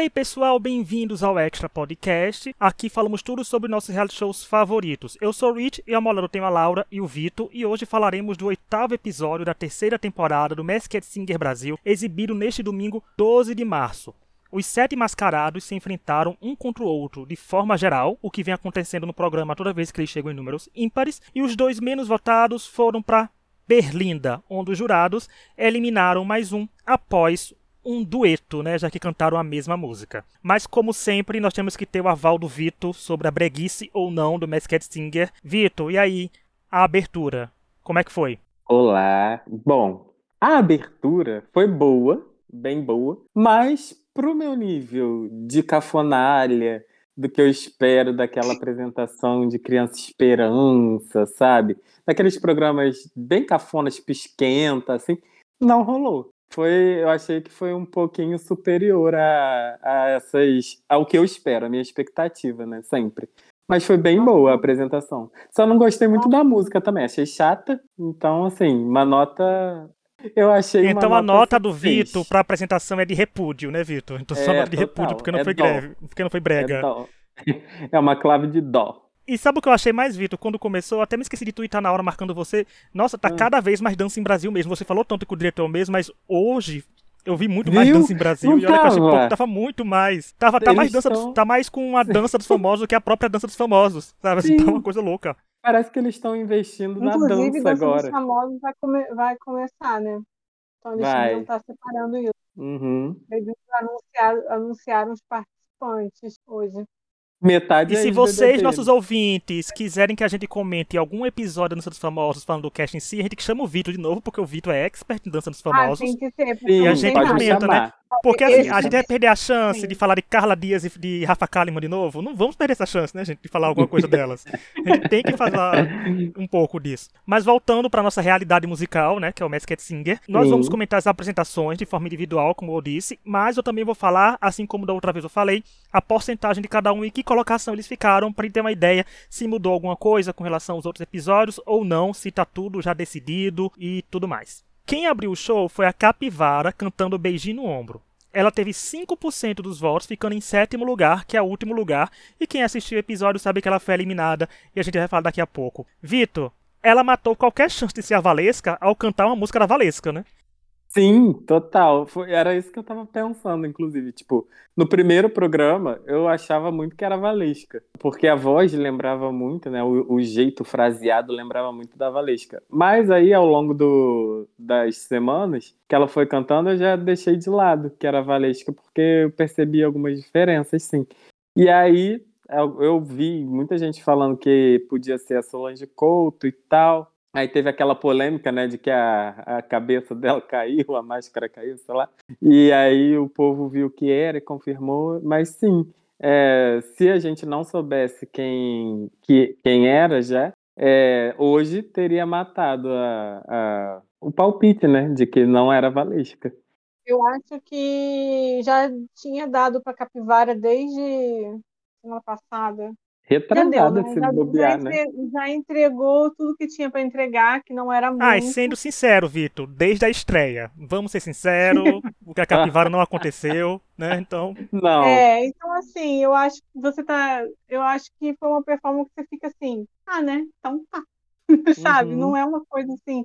Hey pessoal, bem-vindos ao Extra Podcast. Aqui falamos tudo sobre nossos reality shows favoritos. Eu sou o Rich e ao meu lado tenho a Laura e o Vitor e hoje falaremos do oitavo episódio da terceira temporada do Masked Singer Brasil, exibido neste domingo 12 de março. Os sete mascarados se enfrentaram um contra o outro de forma geral, o que vem acontecendo no programa toda vez que eles chegam em números ímpares, e os dois menos votados foram para Berlinda, onde os jurados eliminaram mais um após um dueto, né, já que cantaram a mesma música. Mas como sempre, nós temos que ter o aval do Vitor sobre a breguice ou não do Masked Singer. Vitor, e aí, a abertura, como é que foi? Olá. Bom, a abertura foi boa, bem boa, mas pro meu nível de cafonalha, do que eu espero daquela apresentação de Criança Esperança, sabe? Daqueles programas bem cafonas, pisquenta, assim, não rolou foi, eu achei que foi um pouquinho superior a, a essas, ao que eu espero, a minha expectativa, né, sempre. Mas foi bem boa a apresentação. Só não gostei muito da música também, achei chata. Então, assim, uma nota eu achei Então a nota do Vitor para apresentação é de repúdio, né, Vitor? Então só é, nota de repúdio, porque não é foi dó. greve, porque não foi brega. É, é uma clave de dó. E sabe o que eu achei mais, Vitor? Quando começou, até me esqueci de twittar na hora marcando você. Nossa, tá hum. cada vez mais dança em Brasil mesmo. Você falou tanto com o diretor mesmo, mas hoje eu vi muito Viu? mais dança em Brasil. Não e olha tava. que eu achei pouco, tava muito mais. Tava, tá, mais dança dos, tá mais com a dança dos famosos do que a própria dança dos famosos. Sabe? Assim, tá uma coisa louca. Parece que eles estão investindo Inclusive, na dança, dança agora. Dos famosos vai, come vai começar, né? Então eles vai. não tá separando isso. Uhum. Eles anunciaram, anunciaram os participantes hoje. Metade E se vocês, nossos ouvintes, quiserem que a gente comente algum episódio da Dança dos Famosos falando do cast em si, a gente chama o Vitor de novo, porque o Vitor é expert em Dança dos ah, Famosos. Ah, tem que ser. E a gente comenta, né? Porque assim, a gente vai perder a chance de falar de Carla Dias e de Rafa Kalimann de novo. Não vamos perder essa chance, né, gente, de falar alguma coisa delas. A gente tem que falar um pouco disso. Mas voltando para nossa realidade musical, né, que é o Masked Singer, nós Sim. vamos comentar as apresentações de forma individual, como eu disse, mas eu também vou falar, assim como da outra vez eu falei, a porcentagem de cada um e que colocação eles ficaram para ter uma ideia se mudou alguma coisa com relação aos outros episódios ou não, se tá tudo já decidido e tudo mais. Quem abriu o show foi a Capivara cantando Beijinho no Ombro. Ela teve 5% dos votos, ficando em sétimo lugar, que é o último lugar. E quem assistiu o episódio sabe que ela foi eliminada, e a gente vai falar daqui a pouco. Vitor, ela matou qualquer chance de ser a Valesca ao cantar uma música da Valesca, né? Sim, total. Foi, era isso que eu tava pensando, inclusive. Tipo, no primeiro programa, eu achava muito que era Valesca. Porque a voz lembrava muito, né? O, o jeito fraseado lembrava muito da Valesca. Mas aí, ao longo do, das semanas que ela foi cantando, eu já deixei de lado que era Valesca, porque eu percebi algumas diferenças, sim. E aí, eu, eu vi muita gente falando que podia ser a Solange Couto e tal. Aí teve aquela polêmica, né, de que a, a cabeça dela caiu, a máscara caiu, sei lá. E aí o povo viu que era e confirmou. Mas sim, é, se a gente não soubesse quem, que, quem era já, é, hoje teria matado a, a, o palpite, né, de que não era Valesca. Eu acho que já tinha dado para Capivara desde semana passada retrasada se já, bobear, já, né? Já entregou tudo que tinha para entregar, que não era muito. Ah, e sendo sincero, Vitor, desde a estreia, vamos ser sinceros, o que a capivara não aconteceu, né? Então. Não. É, então assim, eu acho que você tá. Eu acho que foi uma performance que você fica assim, ah, né? Então tá. Sabe? Uhum. Não é uma coisa assim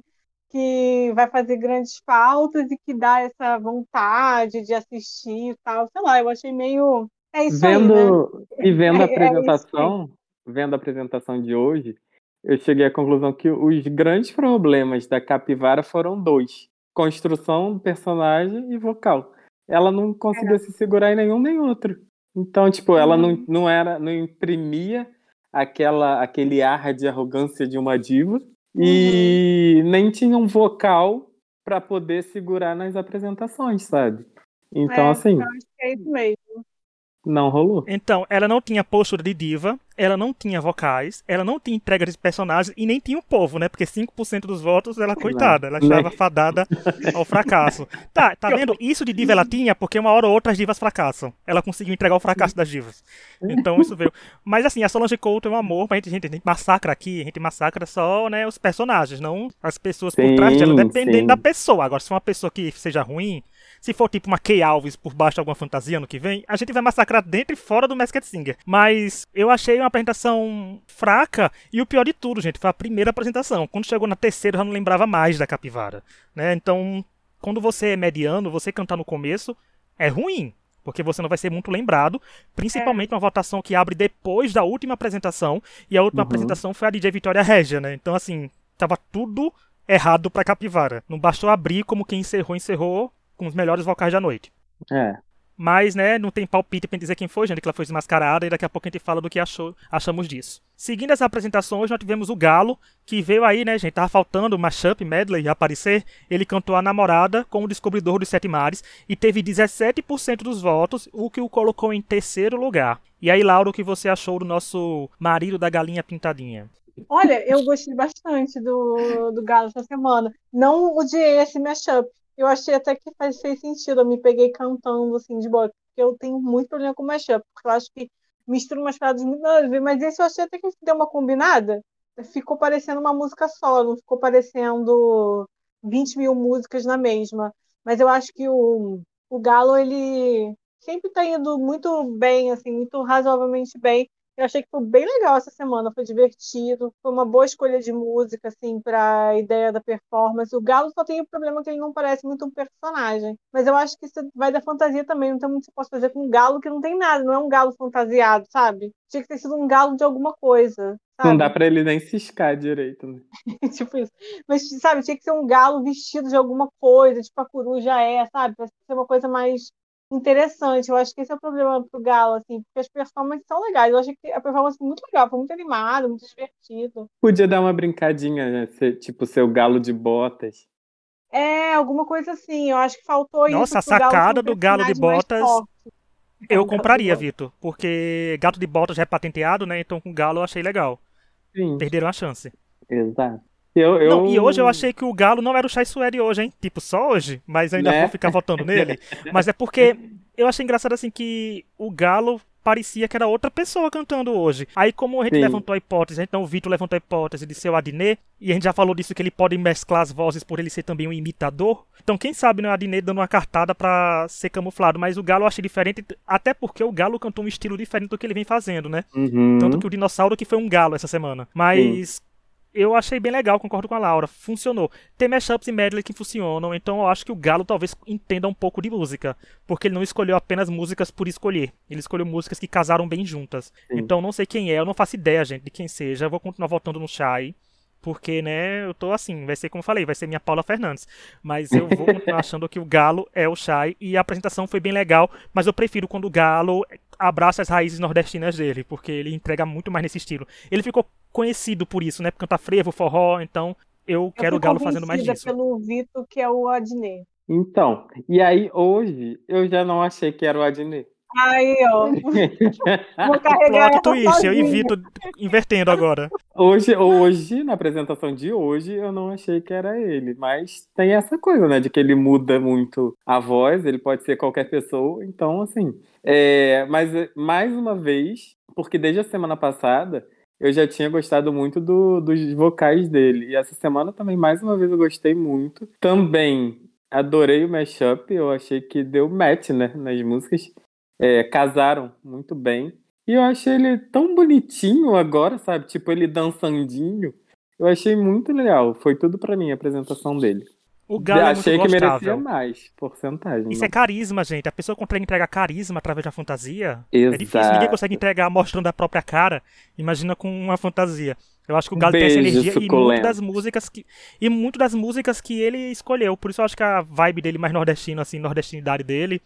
que vai fazer grandes faltas e que dá essa vontade de assistir e tal. Sei lá, eu achei meio é isso vendo, aí, né? E vendo a é, é apresentação, é vendo a apresentação de hoje, eu cheguei à conclusão que os grandes problemas da Capivara foram dois: construção personagem e vocal. Ela não conseguia é. se segurar em nenhum nem outro. Então, tipo, ela não, uhum. não era, não imprimia aquela, aquele ar de arrogância de uma diva e uhum. nem tinha um vocal para poder segurar nas apresentações, sabe? Então, é, assim. Eu acho que é isso mesmo não rolou. Então, ela não tinha postura de diva, ela não tinha vocais, ela não tinha entrega de personagens e nem tinha o povo, né? Porque 5% dos votos, ela, coitada, ela estava fadada ao fracasso. Tá, tá vendo? Isso de diva ela tinha porque uma hora ou outra as divas fracassam. Ela conseguiu entregar o fracasso das divas. Então isso veio. Mas assim, a Solange Couto é um amor, mas a gente, a gente massacra aqui, a gente massacra só né, os personagens, não as pessoas sim, por trás dela, dependendo sim. da pessoa. Agora, se uma pessoa que seja ruim, se for tipo uma Kay Alves por baixo de alguma fantasia no que vem, a gente vai massacrar dentro e fora do Masked Singer. Mas eu achei uma apresentação fraca e o pior de tudo, gente, foi a primeira apresentação. Quando chegou na terceira, eu já não lembrava mais da capivara, né? Então, quando você é mediano, você cantar no começo é ruim, porque você não vai ser muito lembrado, principalmente é. uma votação que abre depois da última apresentação, e a última uhum. apresentação foi a DJ Vitória Regia, né? Então, assim, tava tudo errado pra Capivara. Não bastou abrir como quem encerrou, encerrou com os melhores vocais da noite. É. Mas, né, não tem palpite pra dizer quem foi, gente, que ela foi desmascarada, e daqui a pouco a gente fala do que achou, achamos disso. Seguindo as apresentações, nós tivemos o Galo, que veio aí, né, gente, tava faltando o mashup, medley aparecer. Ele cantou a namorada com o descobridor dos sete mares e teve 17% dos votos, o que o colocou em terceiro lugar. E aí, Lauro, o que você achou do nosso marido da galinha pintadinha? Olha, eu gostei bastante do, do Galo essa semana. Não odiei esse mashup, eu achei até que faz, fez sentido. Eu me peguei cantando assim de boa, porque eu tenho muito problema com mashup, porque eu acho que mistura umas paradas muito ver, mas esse eu achei até que deu uma combinada. Ficou parecendo uma música só, não ficou parecendo 20 mil músicas na mesma. Mas eu acho que o, o Galo, ele sempre está indo muito bem, assim, muito razoavelmente bem. Eu achei que foi bem legal essa semana, foi divertido, foi uma boa escolha de música, assim, para a ideia da performance. O Galo só tem o problema que ele não parece muito um personagem, mas eu acho que isso vai da fantasia também, não tem muito que você possa fazer com um galo que não tem nada, não é um galo fantasiado, sabe? Tinha que ter sido um galo de alguma coisa. Sabe? Não dá para ele nem ciscar direito, né? tipo isso. Mas, sabe, tinha que ser um galo vestido de alguma coisa, tipo a coruja é, sabe? Pra ser uma coisa mais interessante. Eu acho que esse é o problema pro Galo, assim, porque as performances são legais. Eu acho que a performance foi muito legal, foi muito animado, muito divertido. Podia dar uma brincadinha, né? Ser, tipo, ser o Galo de botas. É, alguma coisa assim. Eu acho que faltou Nossa, isso. Nossa, a sacada do Galo de Botas. Eu compraria, Vitor, porque gato de botas já é patenteado, né? Então com galo eu achei legal. Sim. Perderam a chance. Exato. Eu, eu... Não, e hoje eu achei que o Galo não era o Chai Suede hoje, hein? Tipo, só hoje, mas ainda né? vou ficar votando nele. Mas é porque eu achei engraçado assim que o Galo parecia que era outra pessoa cantando hoje. Aí, como a gente Sim. levantou a hipótese, então o Vitor levantou a hipótese de ser o Adnet, e a gente já falou disso que ele pode mesclar as vozes por ele ser também um imitador. Então, quem sabe não é o Adnet dando uma cartada pra ser camuflado, mas o Galo eu achei diferente, até porque o Galo cantou um estilo diferente do que ele vem fazendo, né? Uhum. Tanto que o Dinossauro que foi um Galo essa semana. Mas. Sim eu achei bem legal, concordo com a Laura. Funcionou. Tem mashups e medley que funcionam, então eu acho que o Galo talvez entenda um pouco de música. Porque ele não escolheu apenas músicas por escolher. Ele escolheu músicas que casaram bem juntas. Sim. Então não sei quem é, eu não faço ideia, gente, de quem seja. Eu vou continuar votando no Shai. Porque, né, eu tô assim, vai ser como eu falei, vai ser minha Paula Fernandes. Mas eu vou achando que o Galo é o Shai. E a apresentação foi bem legal, mas eu prefiro quando o Galo abraça as raízes nordestinas dele, porque ele entrega muito mais nesse estilo. Ele ficou conhecido por isso, né? Por cantar frevo, forró, então eu, eu quero o Galo fazendo mais disso. pelo Vitor, que é o Adnet. Então, e aí hoje eu já não achei que era o Adnet. Aí, ó. Vou carregar Plot twist, eu Vitor invertendo agora. Hoje, hoje, na apresentação de hoje, eu não achei que era ele. Mas tem essa coisa, né? De que ele muda muito a voz, ele pode ser qualquer pessoa. Então, assim. É, mas, mais uma vez, porque desde a semana passada, eu já tinha gostado muito do, dos vocais dele. E essa semana também, mais uma vez, eu gostei muito. Também adorei o mashup, eu achei que deu match, né, nas músicas é, casaram muito bem. E eu achei ele tão bonitinho agora, sabe? Tipo, ele dançandinho. Eu achei muito legal. Foi tudo para mim a apresentação dele. O Galo é Achei que merecia mais porcentagem. Isso não. é carisma, gente. A pessoa consegue entregar carisma através da fantasia. Exato. É difícil. Ninguém consegue entregar mostrando a própria cara. Imagina com uma fantasia. Eu acho que o Galo Beijo, tem essa energia suculento. e muito das músicas que e muito das músicas que ele escolheu. Por isso eu acho que a vibe dele mais nordestino assim, nordestinidade dele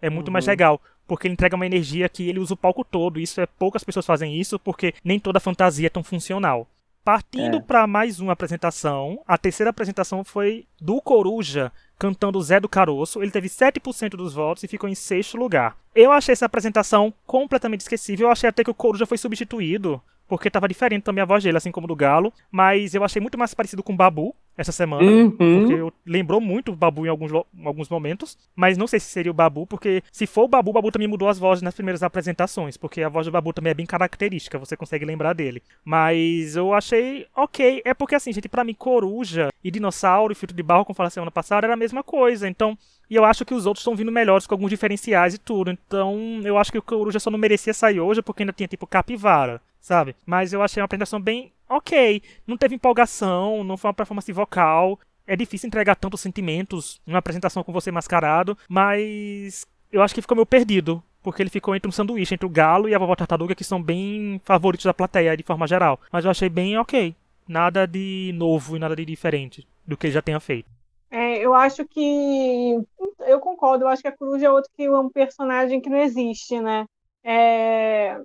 é muito uhum. mais legal porque ele entrega uma energia que ele usa o palco todo. Isso é poucas pessoas fazem isso porque nem toda fantasia é tão funcional. Partindo É. pra mais uma apresentação, a terceira apresentação foi do Coruja cantando Zé do Caroço. Ele teve 7% dos votos e ficou em sexto lugar. Eu achei essa apresentação completamente esquecível. Eu achei até que o Coruja foi substituído, porque tava diferente também a voz dele, assim como do Galo. Mas eu achei muito mais parecido com o Babu essa semana. Uhum. Porque eu, lembrou muito o Babu em alguns, em alguns momentos, mas não sei se seria o Babu, porque se for o Babu, o Babu também mudou as vozes nas primeiras apresentações, porque a voz do Babu também é bem característica, você consegue lembrar dele. Mas eu achei ok, é porque assim, gente, pra mim, Coruja e Dinossauro e Filtro de Barro, como falei semana passada, era a mesma coisa, então... E eu acho que os outros estão vindo melhores com alguns diferenciais e tudo. Então, eu acho que o Coruja só não merecia sair hoje porque ainda tinha tipo capivara, sabe? Mas eu achei uma apresentação bem ok. Não teve empolgação, não foi uma performance vocal. É difícil entregar tantos sentimentos numa apresentação com você mascarado, mas eu acho que ficou meio perdido. Porque ele ficou entre um sanduíche, entre o Galo e a Vovó Tartaruga, que são bem favoritos da plateia de forma geral. Mas eu achei bem ok. Nada de novo e nada de diferente do que ele já tenha feito. É, eu acho que. Eu concordo, eu acho que a Coruja é outro que é um personagem que não existe, né? É,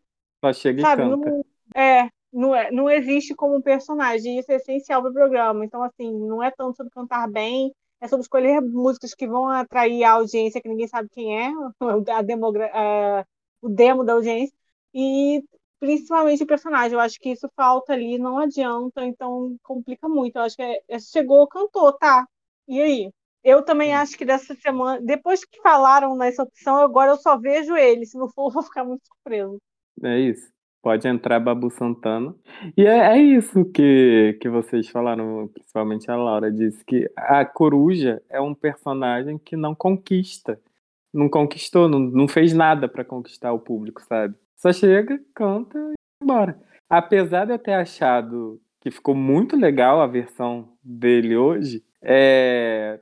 Só chega sabe, e canta. não, é, não, é, não existe como um personagem, isso é essencial para o programa. Então, assim, não é tanto sobre cantar bem, é sobre escolher músicas que vão atrair a audiência que ninguém sabe quem é, a demogra a- o demo da audiência, e principalmente o personagem. Eu acho que isso falta ali, não adianta, então complica muito. Eu acho que é, é- chegou, cantou, tá? E aí? Eu também acho que dessa semana, depois que falaram nessa opção, agora eu só vejo ele. Se não for, eu vou ficar muito surpreso. É isso. Pode entrar Babu Santana. E é, é isso que, que vocês falaram, principalmente a Laura disse, que a coruja é um personagem que não conquista. Não conquistou, não, não fez nada para conquistar o público, sabe? Só chega, canta e vai embora. Apesar de eu ter achado que ficou muito legal a versão dele hoje, é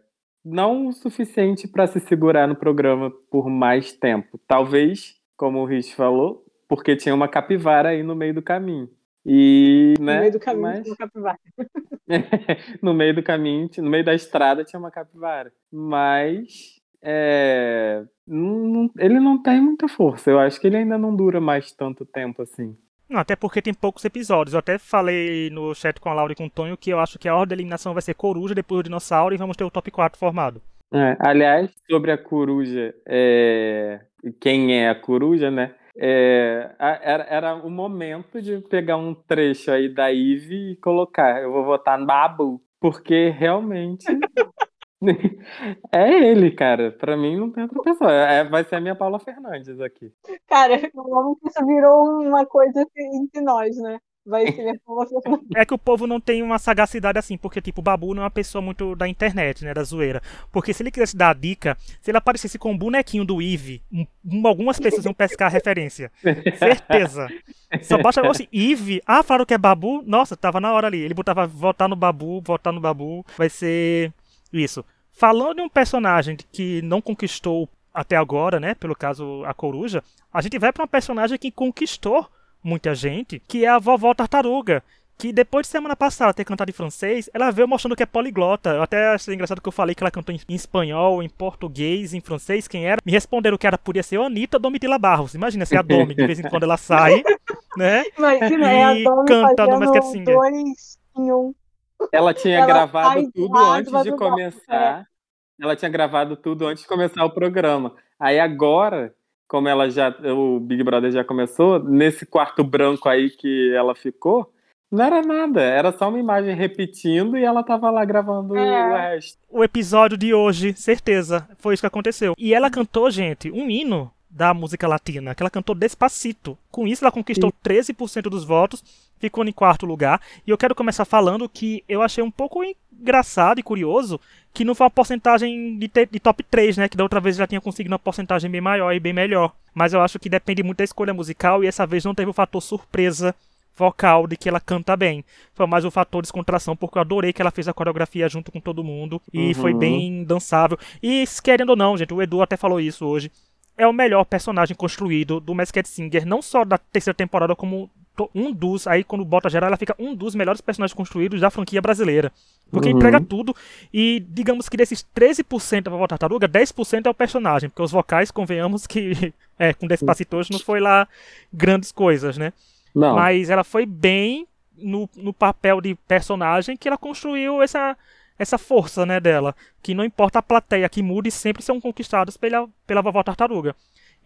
não o suficiente para se segurar no programa por mais tempo. Talvez, como o Rich falou, porque tinha uma capivara aí no meio do caminho. E, né? no meio do caminho mas- tinha um capivara. no meio do caminho, no meio da estrada tinha uma capivara. Mas é, não- ele não tem muita força. Eu acho que ele ainda não dura mais tanto tempo assim. Não, até porque tem poucos episódios. Eu até falei no chat com a Laura e com o Tonho que eu acho que a ordem de eliminação vai ser Coruja, depois o Dinossauro e vamos ter o top 4 formado. É, aliás, sobre a coruja, é, quem é a coruja, né? É, era, era o momento de pegar um trecho aí da Eve e colocar. Eu vou votar no Babu, porque realmente é ele, cara. Pra mim não tem outra pessoa. É, vai ser a minha Paula Fernandes aqui. Cara, amo que isso virou uma coisa assim entre nós, né? Vai ser você. É que o povo não tem uma sagacidade assim, porque, tipo, o Babu não é uma pessoa muito da internet, né, da zoeira. Porque se ele quisesse dar a dica, se ele aparecesse com um bonequinho do Eve, um- um- algumas pessoas iam pescar a referência. Certeza. Só basta falar assim, Eve, ah, falaram que é Babu? Nossa, tava na hora ali. Ele botava votar no Babu, votar no Babu, vai ser isso. Falando de um personagem que não conquistou até agora, né, pelo caso a Coruja, a gente vai pra uma personagem que conquistou muita gente, que é a vovó Tartaruga. Que depois de semana passada ter cantado em francês, ela veio mostrando que é poliglota. Eu até achei engraçado que eu falei que ela cantou em em espanhol, em português, em francês, quem era. Me responderam que era, podia ser a Anitta Domitila Barros. Imagina se a Domi, de vez em quando ela sai, né? Imagina, é a E Domi cantando no Masked fazendo Singer. dois em um. Ela tinha Ela gravado tudo antes de dá, começar. Ela tinha gravado tudo antes de começar o programa. Aí agora, como ela já, o Big Brother já começou, nesse quarto branco aí que ela ficou, não era nada, era só uma imagem repetindo e ela tava lá gravando É. o resto. o episódio de hoje, certeza. Foi isso que aconteceu. E ela cantou, gente, um hino da música latina, que ela cantou Despacito. Com isso, ela conquistou 13% dos votos, ficou em quarto lugar. E eu quero começar falando que eu achei um pouco engraçado e curioso que não foi uma porcentagem de, de top 3, né? Que da outra vez já tinha conseguido uma porcentagem bem maior e bem melhor. Mas eu acho que depende muito da escolha musical e essa vez não teve o fator surpresa vocal de que ela canta bem. Foi mais o fator descontração, porque eu adorei que ela fez a coreografia junto com todo mundo e Uhum. foi bem dançável. E querendo ou não, gente, o Edu até falou isso hoje. É o melhor personagem construído do Masked Singer, não só da terceira temporada, como um dos, aí quando bota geral, ela fica um dos melhores personagens construídos da franquia brasileira. Porque Uhum. entrega tudo e digamos que desses 13% da Vovó Tartaruga, 10% é o personagem, porque os vocais, convenhamos que é, com Despacito hoje não foi lá grandes coisas, né? Não, Mas ela foi bem no, no papel de personagem que ela construiu essa, essa força né, dela. Que não importa a plateia que mude, sempre são conquistados pela, pela vovó tartaruga.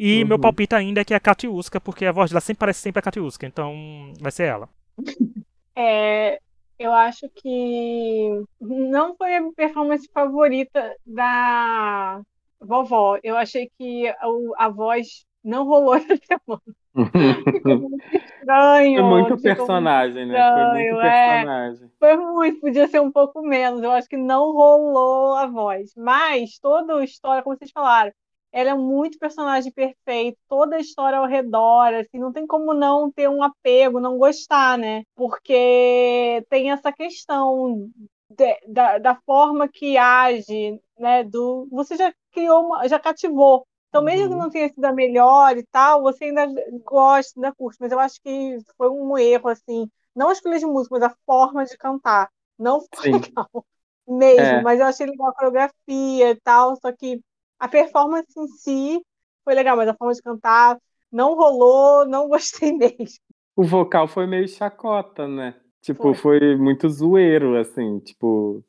E uhum. meu palpite ainda é que é a Katiuska, porque a voz dela sempre parece sempre a Katiuska, então vai ser ela. É, eu acho que não foi a performance favorita da vovó. Eu achei que a, a voz não rolou essa semana. Ficou muito estranho. Foi muito personagem, né? Foi muito é. personagem. É, foi muito, podia ser um pouco menos. Eu acho que não rolou a voz. Mas toda a história, como vocês falaram, ela é muito personagem perfeito, toda a história ao redor, assim, não tem como não ter um apego, não gostar, né? Porque tem essa questão de, da, da forma que age, né? Do, você já criou, uma, já cativou. Então, mesmo que uhum. não tenha sido a melhor e tal, você ainda gosta, ainda curte. Mas eu acho que foi um erro, assim, não a escolha de música, mas a forma de cantar. Não foi Sim. legal mesmo, é. mas eu achei legal a coreografia e tal, só que a performance em si foi legal, mas a forma de cantar não rolou, não gostei mesmo. O vocal foi meio chacota, né? Tipo, foi, foi muito zoeiro, assim, tipo.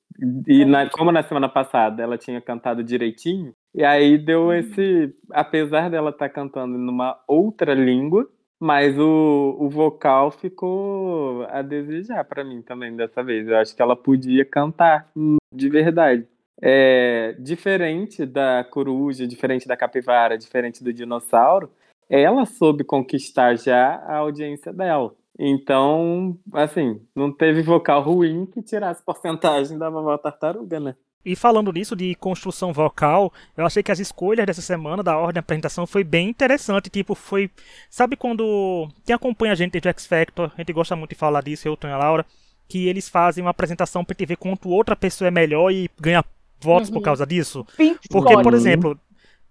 E na, como na semana passada ela tinha cantado direitinho, e aí deu uhum. esse. Apesar dela estar tá cantando numa outra língua, mas o, o vocal ficou a desejar para mim também dessa vez. Eu acho que ela podia cantar de verdade. É, diferente da coruja, diferente da capivara, diferente do dinossauro, ela soube conquistar já a audiência dela. Então, assim, não teve vocal ruim que tirasse porcentagem da vovó tartaruga, né? E falando nisso de construção vocal, eu achei que as escolhas dessa semana da ordem de apresentação foi bem interessante. Tipo, foi. Sabe quando. Quem acompanha a gente do X Factor, a gente gosta muito de falar disso, eu, Tonho e a Laura, que eles fazem uma apresentação pra gente ver quanto outra pessoa é melhor e ganha votos uhum. por causa disso. Pink Porque, por exemplo,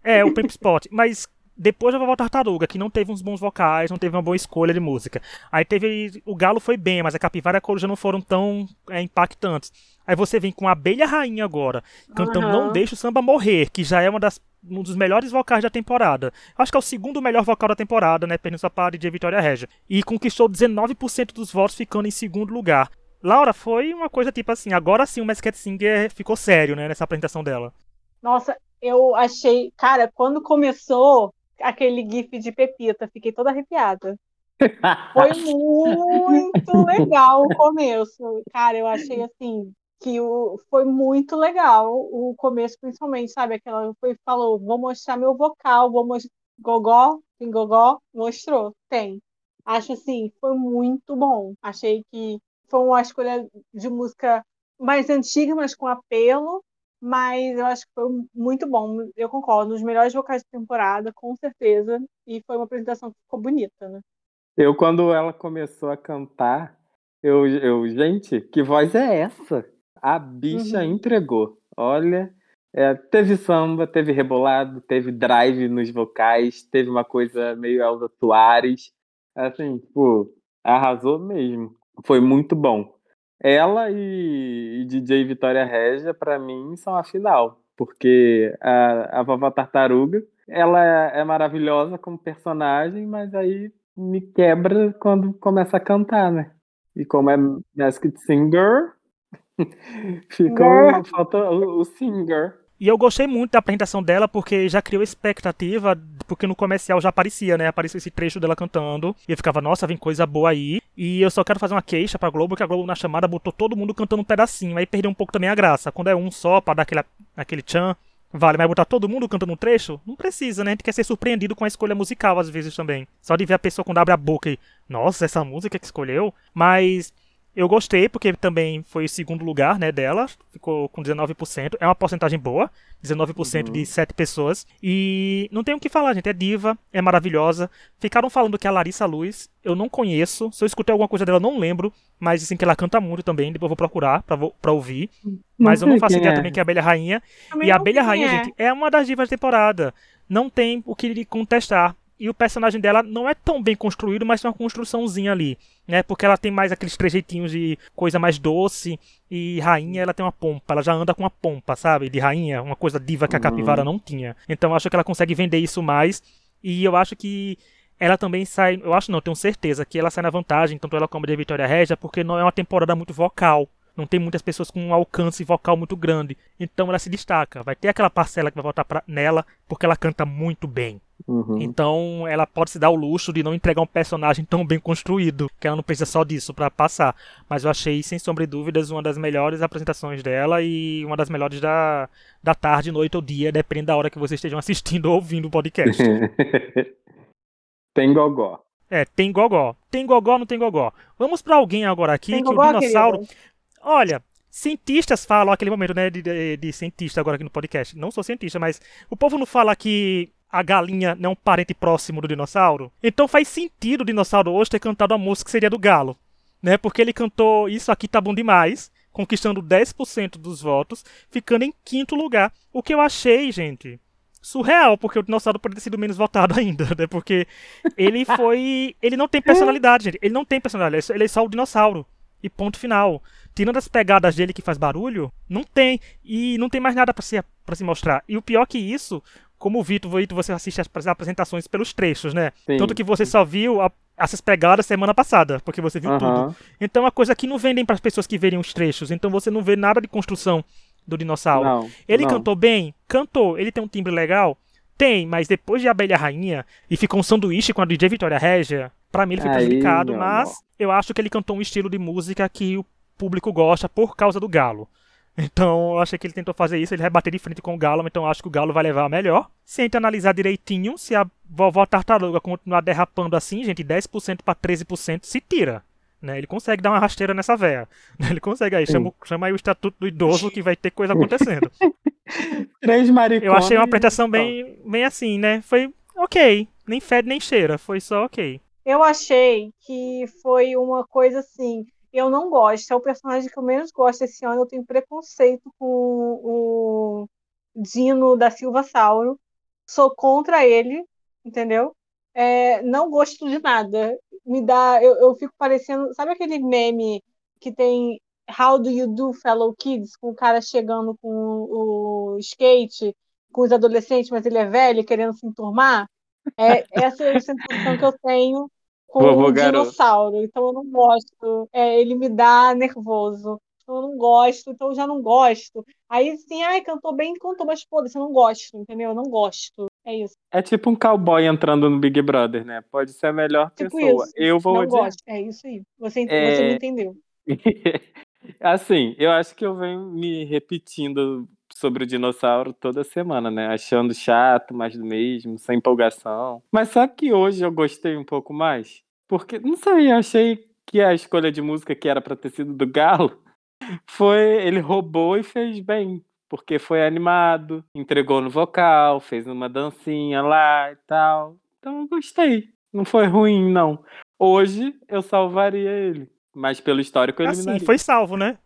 é o Pimp Spot, mas depois da Vovó Tartaruga, que não teve uns bons vocais, não teve uma boa escolha de música. Aí teve. O Galo foi bem, mas a Capivara e a Coruja não foram tão é, impactantes. Aí você vem com a Abelha Rainha agora, cantando uhum. Não Deixa o Samba Morrer, que já é uma das, um dos melhores vocais da temporada. Acho que é o segundo melhor vocal da temporada, né? Perdendo sua de Vitória Regia. E conquistou 19% dos votos, ficando em segundo lugar. Laura, foi uma coisa tipo assim, agora sim o Masked Singer ficou sério, né, nessa apresentação dela. Nossa, eu achei, cara, quando começou aquele gif de Pepita, fiquei toda arrepiada. Foi muito legal o começo. Cara, eu achei assim que o, foi muito legal o começo, principalmente, sabe? Aquela foi falou, vou mostrar meu vocal, vou mostrar gogó, tem gogó, mostrou, tem. Acho assim, foi muito bom. Achei que foi uma escolha de música mais antiga, mas com apelo. Mas eu acho que foi muito bom. Eu concordo. Os melhores vocais da temporada, com certeza. E foi uma apresentação que ficou bonita, né? Eu, quando ela começou a cantar, eu, eu gente, que voz é essa? A bicha uhum. entregou. Olha, é, teve samba, teve rebolado, teve drive nos vocais, teve uma coisa meio Elza Soares. Assim, tipo, arrasou mesmo foi muito bom. Ela e, e DJ Vitória Régia, para mim, são a final, porque a, a Vovó Tartaruga, ela é, é maravilhosa como personagem, mas aí me quebra quando começa a cantar, né? E como é Masked Singer, fica, falta o, o singer. E eu gostei muito da apresentação dela porque já criou expectativa, porque no comercial já aparecia, né? Apareceu esse trecho dela cantando. E eu ficava, nossa, vem coisa boa aí. E eu só quero fazer uma queixa pra Globo, que a Globo na chamada botou todo mundo cantando um pedacinho. Aí perdeu um pouco também a graça. Quando é um só pra dar aquele, aquele tchan, vale. Mas botar todo mundo cantando um trecho? Não precisa, né? A gente quer ser surpreendido com a escolha musical às vezes também. Só de ver a pessoa quando abre a boca e, nossa, essa música que escolheu. Mas eu gostei, porque também foi o segundo lugar né, dela, ficou com 19%. É uma porcentagem boa, 19% uhum. de 7 pessoas. E não tem o que falar, gente. É diva, é maravilhosa. Ficaram falando que a Larissa Luz, eu não conheço. Se eu escutei alguma coisa dela, não lembro. Mas assim, que ela canta muito também. Depois eu vou procurar pra, pra ouvir. Mas eu não faço ideia é. também que é a Abelha Rainha. Também e a Abelha Rainha, é. gente, é uma das divas da temporada. Não tem o que contestar e o personagem dela não é tão bem construído, mas tem uma construçãozinha ali, né? Porque ela tem mais aqueles trejeitinhos de coisa mais doce e rainha ela tem uma pompa, ela já anda com uma pompa, sabe? De rainha, uma coisa diva que a capivara uhum. não tinha. Então eu acho que ela consegue vender isso mais e eu acho que ela também sai, eu acho não, tenho certeza que ela sai na vantagem, tanto ela como a de Vitória Regia, porque não é uma temporada muito vocal. Não tem muitas pessoas com um alcance vocal muito grande. Então ela se destaca. Vai ter aquela parcela que vai voltar pra, nela, porque ela canta muito bem. Uhum. Então ela pode se dar o luxo de não entregar um personagem tão bem construído, que ela não precisa só disso para passar. Mas eu achei, sem sombra de dúvidas, uma das melhores apresentações dela e uma das melhores da, da tarde, noite ou dia, dependendo da hora que vocês estejam assistindo ou ouvindo o podcast. tem gogó. É, tem gogó. Tem gogó, não tem gogó. Vamos para alguém agora aqui tem que gogó, o dinossauro. Querido. Olha, cientistas falam aquele momento, né, de, de, de, cientista agora aqui no podcast. Não sou cientista, mas o povo não fala que a galinha não é um parente próximo do dinossauro? Então faz sentido o dinossauro hoje ter cantado a música que seria do galo, né? Porque ele cantou Isso Aqui Tá Bom Demais, conquistando 10% dos votos, ficando em quinto lugar. O que eu achei, gente, surreal, porque o dinossauro poderia ter sido menos votado ainda, né? Porque ele foi. Ele não tem personalidade, gente. Ele não tem personalidade, ele é só o dinossauro. E ponto final. Tirando as pegadas dele que faz barulho, não tem. E não tem mais nada para se, pra se mostrar. E o pior que isso, como o Vitor, Vitor, você assiste as apresentações pelos trechos, né? Sim. Tanto que você só viu a, essas pegadas semana passada, porque você viu uhum. tudo. Então é uma coisa que não vendem para as pessoas que verem os trechos. Então você não vê nada de construção do dinossauro. Não, ele não. cantou bem? Cantou. Ele tem um timbre legal? Tem, mas depois de Abelha Rainha e ficou um sanduíche com a DJ Vitória Régia, pra mim ele foi prejudicado, mas eu acho que ele cantou um estilo de música que o público gosta por causa do galo. Então, eu achei que ele tentou fazer isso, ele vai bater de frente com o Galo, então eu acho que o Galo vai levar a melhor. Se a gente analisar direitinho, se a vovó Tartaruga continuar derrapando assim, gente, 10% para 13% se tira. Né? Ele consegue dar uma rasteira nessa véia. Ele consegue aí, chama, chama aí o estatuto do idoso que vai ter coisa acontecendo. Três maricones. Eu achei uma apresentação bem, bem assim, né? Foi ok. Nem fede nem cheira, foi só ok. Eu achei que foi uma coisa assim eu não gosto. É o personagem que eu menos gosto esse ano. Eu tenho preconceito com o Dino da Silva Sauro. Sou contra ele, entendeu? É, não gosto de nada. Me dá. Eu, eu fico parecendo. Sabe aquele meme que tem How do you do, fellow kids? Com o cara chegando com o skate, com os adolescentes, mas ele é velho, querendo se enturmar? É, essa é a sensação que eu tenho com um dinossauro. Então eu não gosto. É, ele me dá nervoso. Então eu não gosto, então eu já não gosto. Aí sim, ai, cantou bem, cantou, mas foda-se, eu não gosto, entendeu? Eu não gosto. É isso. É tipo um cowboy entrando no Big Brother, né? Pode ser a melhor tipo pessoa. Isso. Eu vou não dizer... gosto. É isso aí. Você, é... você me entendeu. assim, eu acho que eu venho me repetindo sobre o dinossauro toda semana, né? Achando chato, mais do mesmo, sem empolgação. Mas só que hoje eu gostei um pouco mais. Porque, não sei, eu achei que a escolha de música que era pra ter sido do Galo foi. Ele roubou e fez bem. Porque foi animado, entregou no vocal, fez uma dancinha lá e tal. Então eu gostei. Não foi ruim, não. Hoje eu salvaria ele. Mas pelo histórico eliminaria. Assim, foi salvo, né?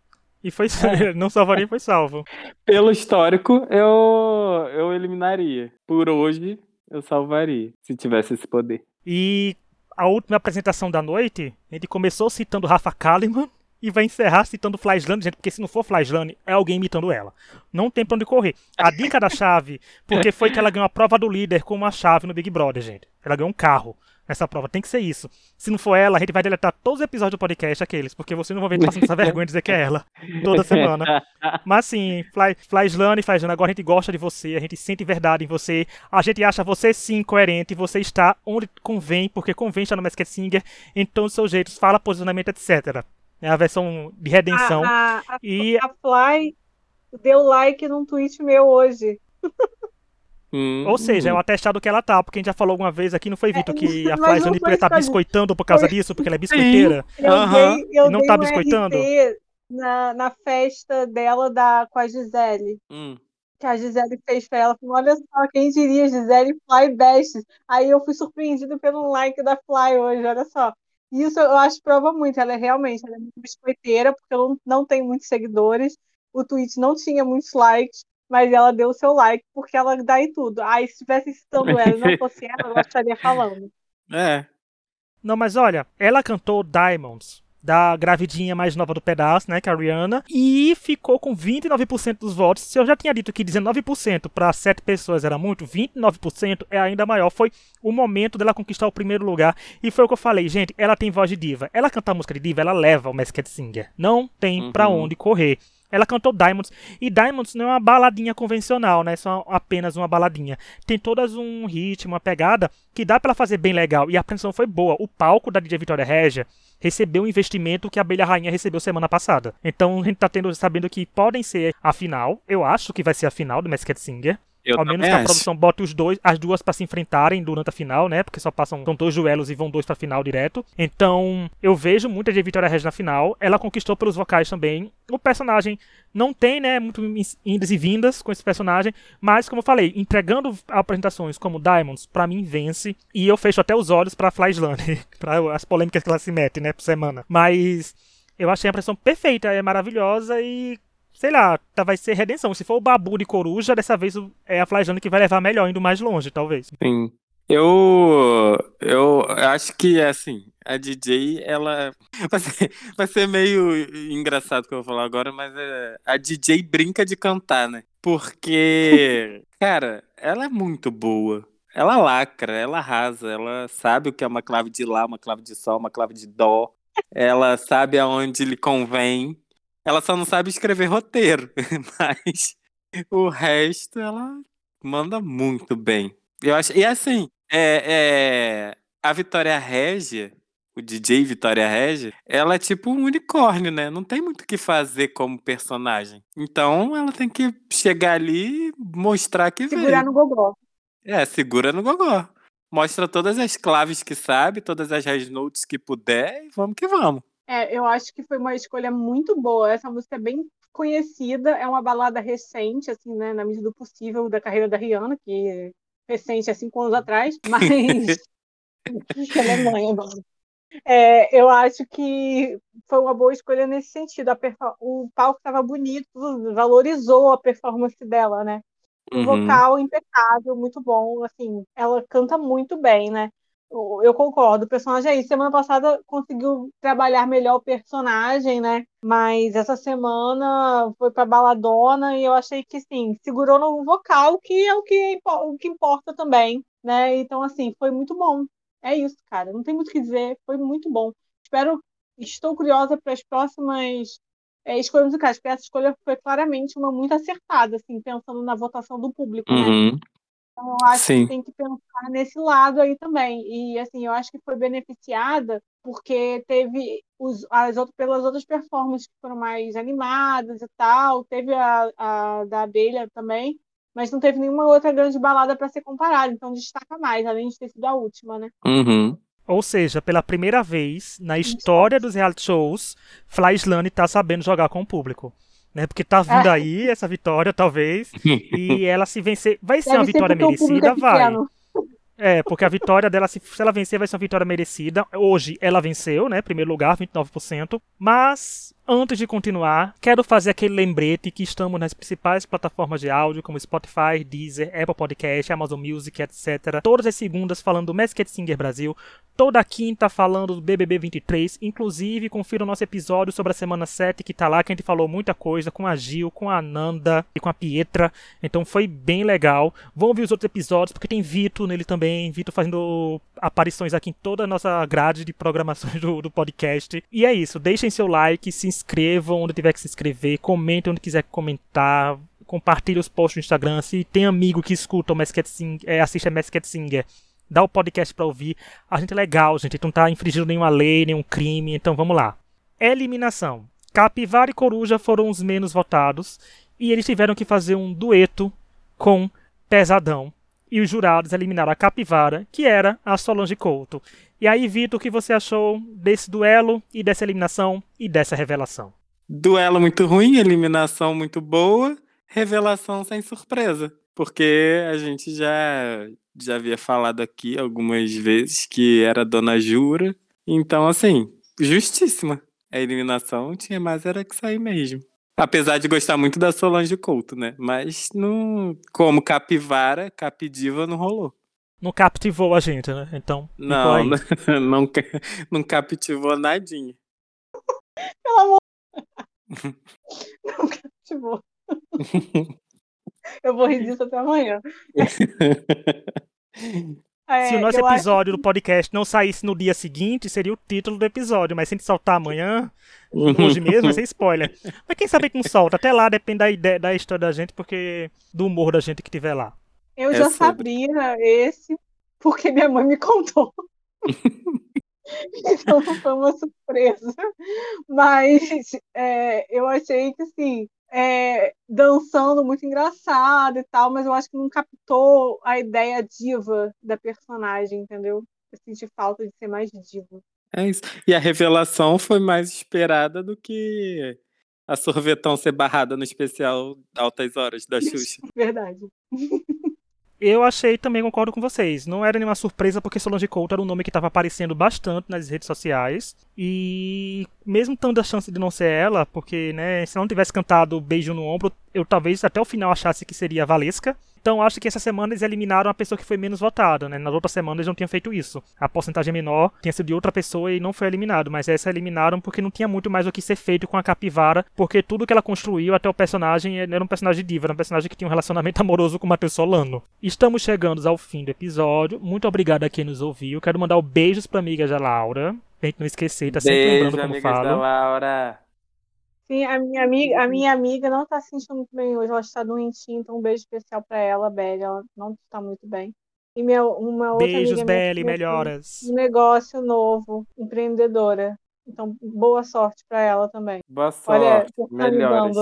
E foi é. não salvaria, foi salvo. Pelo histórico, eu eu eliminaria. Por hoje, eu salvaria, se tivesse esse poder. E a última apresentação da noite, a gente começou citando Rafa Kalimann e vai encerrar citando Flashland, gente, porque se não for Flashland, é alguém imitando ela. Não tem pra onde correr. A dica da chave, porque foi que ela ganhou a prova do líder com uma chave no Big Brother, gente. Ela ganhou um carro nessa prova. Tem que ser isso. Se não for ela, a gente vai deletar todos os episódios do podcast, aqueles, porque vocês não vão ver passando essa vergonha de dizer que é ela toda semana. Mas sim, Fly, Fly Slane, Fly Slane, agora a gente gosta de você, a gente sente verdade em você, a gente acha você sim coerente, você está onde convém, porque convém estar no Masked Singer em todos os seus jeitos, fala posicionamento, etc. É a versão de redenção. A, a, e... a Fly deu like num tweet meu hoje. Hum, Ou seja, é o atestado que ela tá, porque a gente já falou alguma vez aqui, não foi, Vitor, que a podia estar tá biscoitando por causa disso, porque ela é biscoiteira? Eu uhum. dei, eu não tá biscoitando? Na, na festa dela da, com a Gisele. Hum. Que a Gisele fez pra ela. Falou, olha só, quem diria, Gisele Fly Best. Aí eu fui surpreendido pelo like da Fly hoje, olha só. Isso eu acho que prova muito. Ela é realmente ela é muito biscoiteira, porque ela não, não tem muitos seguidores. O tweet não tinha muitos likes mas ela deu o seu like porque ela dá em tudo. Aí, se tivesse citando ela e não fosse ela, ela estaria falando. É. Não, mas olha, ela cantou Diamonds da gravidinha mais nova do pedaço, né, que é a Rihanna, e ficou com 29% dos votos. Se eu já tinha dito que 19% para 7 pessoas era muito, 29% é ainda maior. Foi o momento dela conquistar o primeiro lugar, e foi o que eu falei, gente, ela tem voz de diva. Ela canta música de diva, ela leva o Masked Singer. Não tem uhum. para onde correr. Ela cantou Diamonds. E Diamonds não é uma baladinha convencional, né? Só apenas uma baladinha. Tem todas um ritmo, uma pegada que dá para fazer bem legal. E a apresentação foi boa. O palco da DJ Vitória Regia recebeu o investimento que a Abelha Rainha recebeu semana passada. Então a gente tá tendo, sabendo que podem ser a final. Eu acho que vai ser a final do Masked Singer. Eu Ao menos que a acho. produção bote os dois, as duas para se enfrentarem durante a final, né? Porque só passam são dois duelos e vão dois pra final direto. Então, eu vejo muita de Vitória Regia na final. Ela conquistou pelos vocais também. O personagem não tem, né, muito indas e vindas com esse personagem, mas como eu falei, entregando apresentações como Diamonds, para mim vence. E eu fecho até os olhos para Flyslane, para as polêmicas que ela se mete, né, por semana. Mas eu achei a impressão perfeita, é maravilhosa e sei lá, tá, vai ser redenção. Se for o Babu de Coruja, dessa vez é a Flajana que vai levar melhor, indo mais longe, talvez. Sim. Eu, eu acho que, assim, a DJ, ela. Vai ser, vai ser meio engraçado o que eu vou falar agora, mas é, a DJ brinca de cantar, né? Porque, cara, ela é muito boa. Ela lacra, ela arrasa, ela sabe o que é uma clave de Lá, uma clave de Sol, uma clave de Dó. Ela sabe aonde lhe convém. Ela só não sabe escrever roteiro, mas o resto ela manda muito bem. Eu acho, e assim, é, é, a Vitória Régia, o DJ Vitória Régia, ela é tipo um unicórnio, né? Não tem muito o que fazer como personagem. Então ela tem que chegar ali e mostrar que Segurar veio. no gogó. É, segura no gogó. Mostra todas as claves que sabe, todas as notes que puder e vamos que vamos. É, eu acho que foi uma escolha muito boa. Essa música é bem conhecida, é uma balada recente, assim, né, na medida do possível, da carreira da Rihanna, que é recente, há cinco anos atrás, mas. ela é mãe agora. É, eu acho que foi uma boa escolha nesse sentido. O palco estava bonito, valorizou a performance dela, né? Uhum. vocal impecável, muito bom. Assim, ela canta muito bem, né? Eu concordo, o personagem aí, semana passada conseguiu trabalhar melhor o personagem, né? Mas essa semana foi pra baladona e eu achei que, sim, segurou no vocal, que é o que, o que importa também, né? Então, assim, foi muito bom. É isso, cara, não tem muito o que dizer, foi muito bom. Espero, estou curiosa para as próximas é, escolhas musicais, porque essa escolha foi claramente uma muito acertada, assim, pensando na votação do público, né? uhum. né? Então, eu acho Sim. que tem que pensar nesse lado aí também. E, assim, eu acho que foi beneficiada porque teve os, as outras, pelas outras performances que foram mais animadas e tal. Teve a, a da abelha também, mas não teve nenhuma outra grande balada para ser comparada. Então, destaca mais, além de ter sido a última, né? Uhum. Ou seja, pela primeira vez na história dos reality shows, Fly Slane tá sabendo jogar com o público né? Porque tá vindo é. aí essa vitória, talvez, e ela se vencer. Vai ser Deve uma vitória merecida? É vai. É, porque a vitória dela, se, se ela vencer, vai ser uma vitória merecida. Hoje ela venceu, né? Primeiro lugar, 29%. Mas Antes de continuar, quero fazer aquele lembrete que estamos nas principais plataformas de áudio, como Spotify, Deezer, Apple Podcast, Amazon Music, etc. Todas as segundas falando do Masked Singer Brasil, toda quinta falando do BBB 23. Inclusive, confira o nosso episódio sobre a semana 7 que tá lá, que a gente falou muita coisa com a Gil, com a Nanda e com a Pietra. Então foi bem legal. Vão ouvir os outros episódios, porque tem Vitor nele também. Vitor fazendo aparições aqui em toda a nossa grade de programações do, do podcast. E é isso, deixem seu like, se inscrevam onde tiver que se inscrever, comentem onde quiser comentar, compartilhe os posts no Instagram. Se tem amigo que escuta o Masked Singer, é, assiste a Masked Singer, dá o podcast para ouvir. A gente é legal, gente. Não tá infringindo nenhuma lei, nenhum crime. Então vamos lá. Eliminação. Capivara e Coruja foram os menos votados e eles tiveram que fazer um dueto com Pesadão. E os jurados eliminaram a Capivara, que era a Solange Couto. E aí, Vitor, o que você achou desse duelo e dessa eliminação e dessa revelação? Duelo muito ruim, eliminação muito boa, revelação sem surpresa. Porque a gente já, já havia falado aqui algumas vezes que era Dona Jura. Então, assim, justíssima. A eliminação tinha mais era que sair mesmo. Apesar de gostar muito da Solange Couto, né? Mas não, como capivara, capidiva não rolou não captivou a gente, né? Então. Não, não, não, não captivou nadinha. Pelo amor. Não cativou. Eu vou rir disso até amanhã. É, se o nosso episódio acho... do podcast não saísse no dia seguinte, seria o título do episódio, mas se a gente soltar amanhã, hoje mesmo, vai ser spoiler. Mas quem sabe que não solta? Até lá depende da, ideia, da história da gente, porque do humor da gente que tiver lá. Eu é já sobre. sabia esse, porque minha mãe me contou. então foi uma surpresa. Mas é, eu achei que assim, é, dançando muito engraçado e tal, mas eu acho que não captou a ideia diva da personagem, entendeu? Eu senti falta de ser mais diva. É isso. E a revelação foi mais esperada do que a sorvetão ser barrada no especial Altas Horas da Xuxa. Verdade. Eu achei também, concordo com vocês. Não era nenhuma surpresa porque Solange Couto era um nome que estava aparecendo bastante nas redes sociais. E mesmo tendo a chance de não ser ela, porque né, se não tivesse cantado Beijo no Ombro, eu talvez até o final achasse que seria a Valesca. Então acho que essa semana eles eliminaram a pessoa que foi menos votada, né? Nas outras semanas eles não tinham feito isso. A porcentagem menor tinha sido de outra pessoa e não foi eliminado, mas essa eliminaram porque não tinha muito mais o que ser feito com a capivara, porque tudo que ela construiu até o personagem era um personagem diva, era um personagem que tinha um relacionamento amoroso com o Matheus Solano. Estamos chegando ao fim do episódio. Muito obrigado a quem nos ouviu. Quero mandar beijos pra amiga da Laura. Pra gente não esquecer, tá sempre Beijo, lembrando como falo. Da Laura. Sim, a minha amiga, a minha amiga não está se sentindo muito bem hoje, ela está doentinha, então um beijo especial para ela, Belle, ela não está muito bem. E minha, uma outra Beijos, amiga Belle, melhoras. Um negócio novo, empreendedora. Então, boa sorte para ela também. Boa sorte, Olha, melhoras.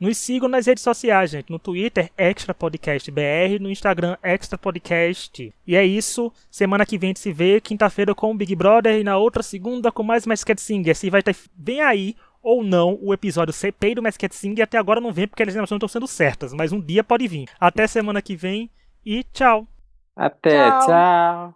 Nos sigam nas redes sociais, gente. No Twitter, Extra Podcast BR. No Instagram, Extra Podcast. E é isso. Semana que vem a gente se vê. Quinta-feira com o Big Brother. E na outra segunda com mais Masked Singer. Assim vai ter bem aí ou não o episódio CPI do Masked Singer. Até agora não vem porque as informações não estão sendo certas. Mas um dia pode vir. Até semana que vem. E tchau. Até, tchau. tchau.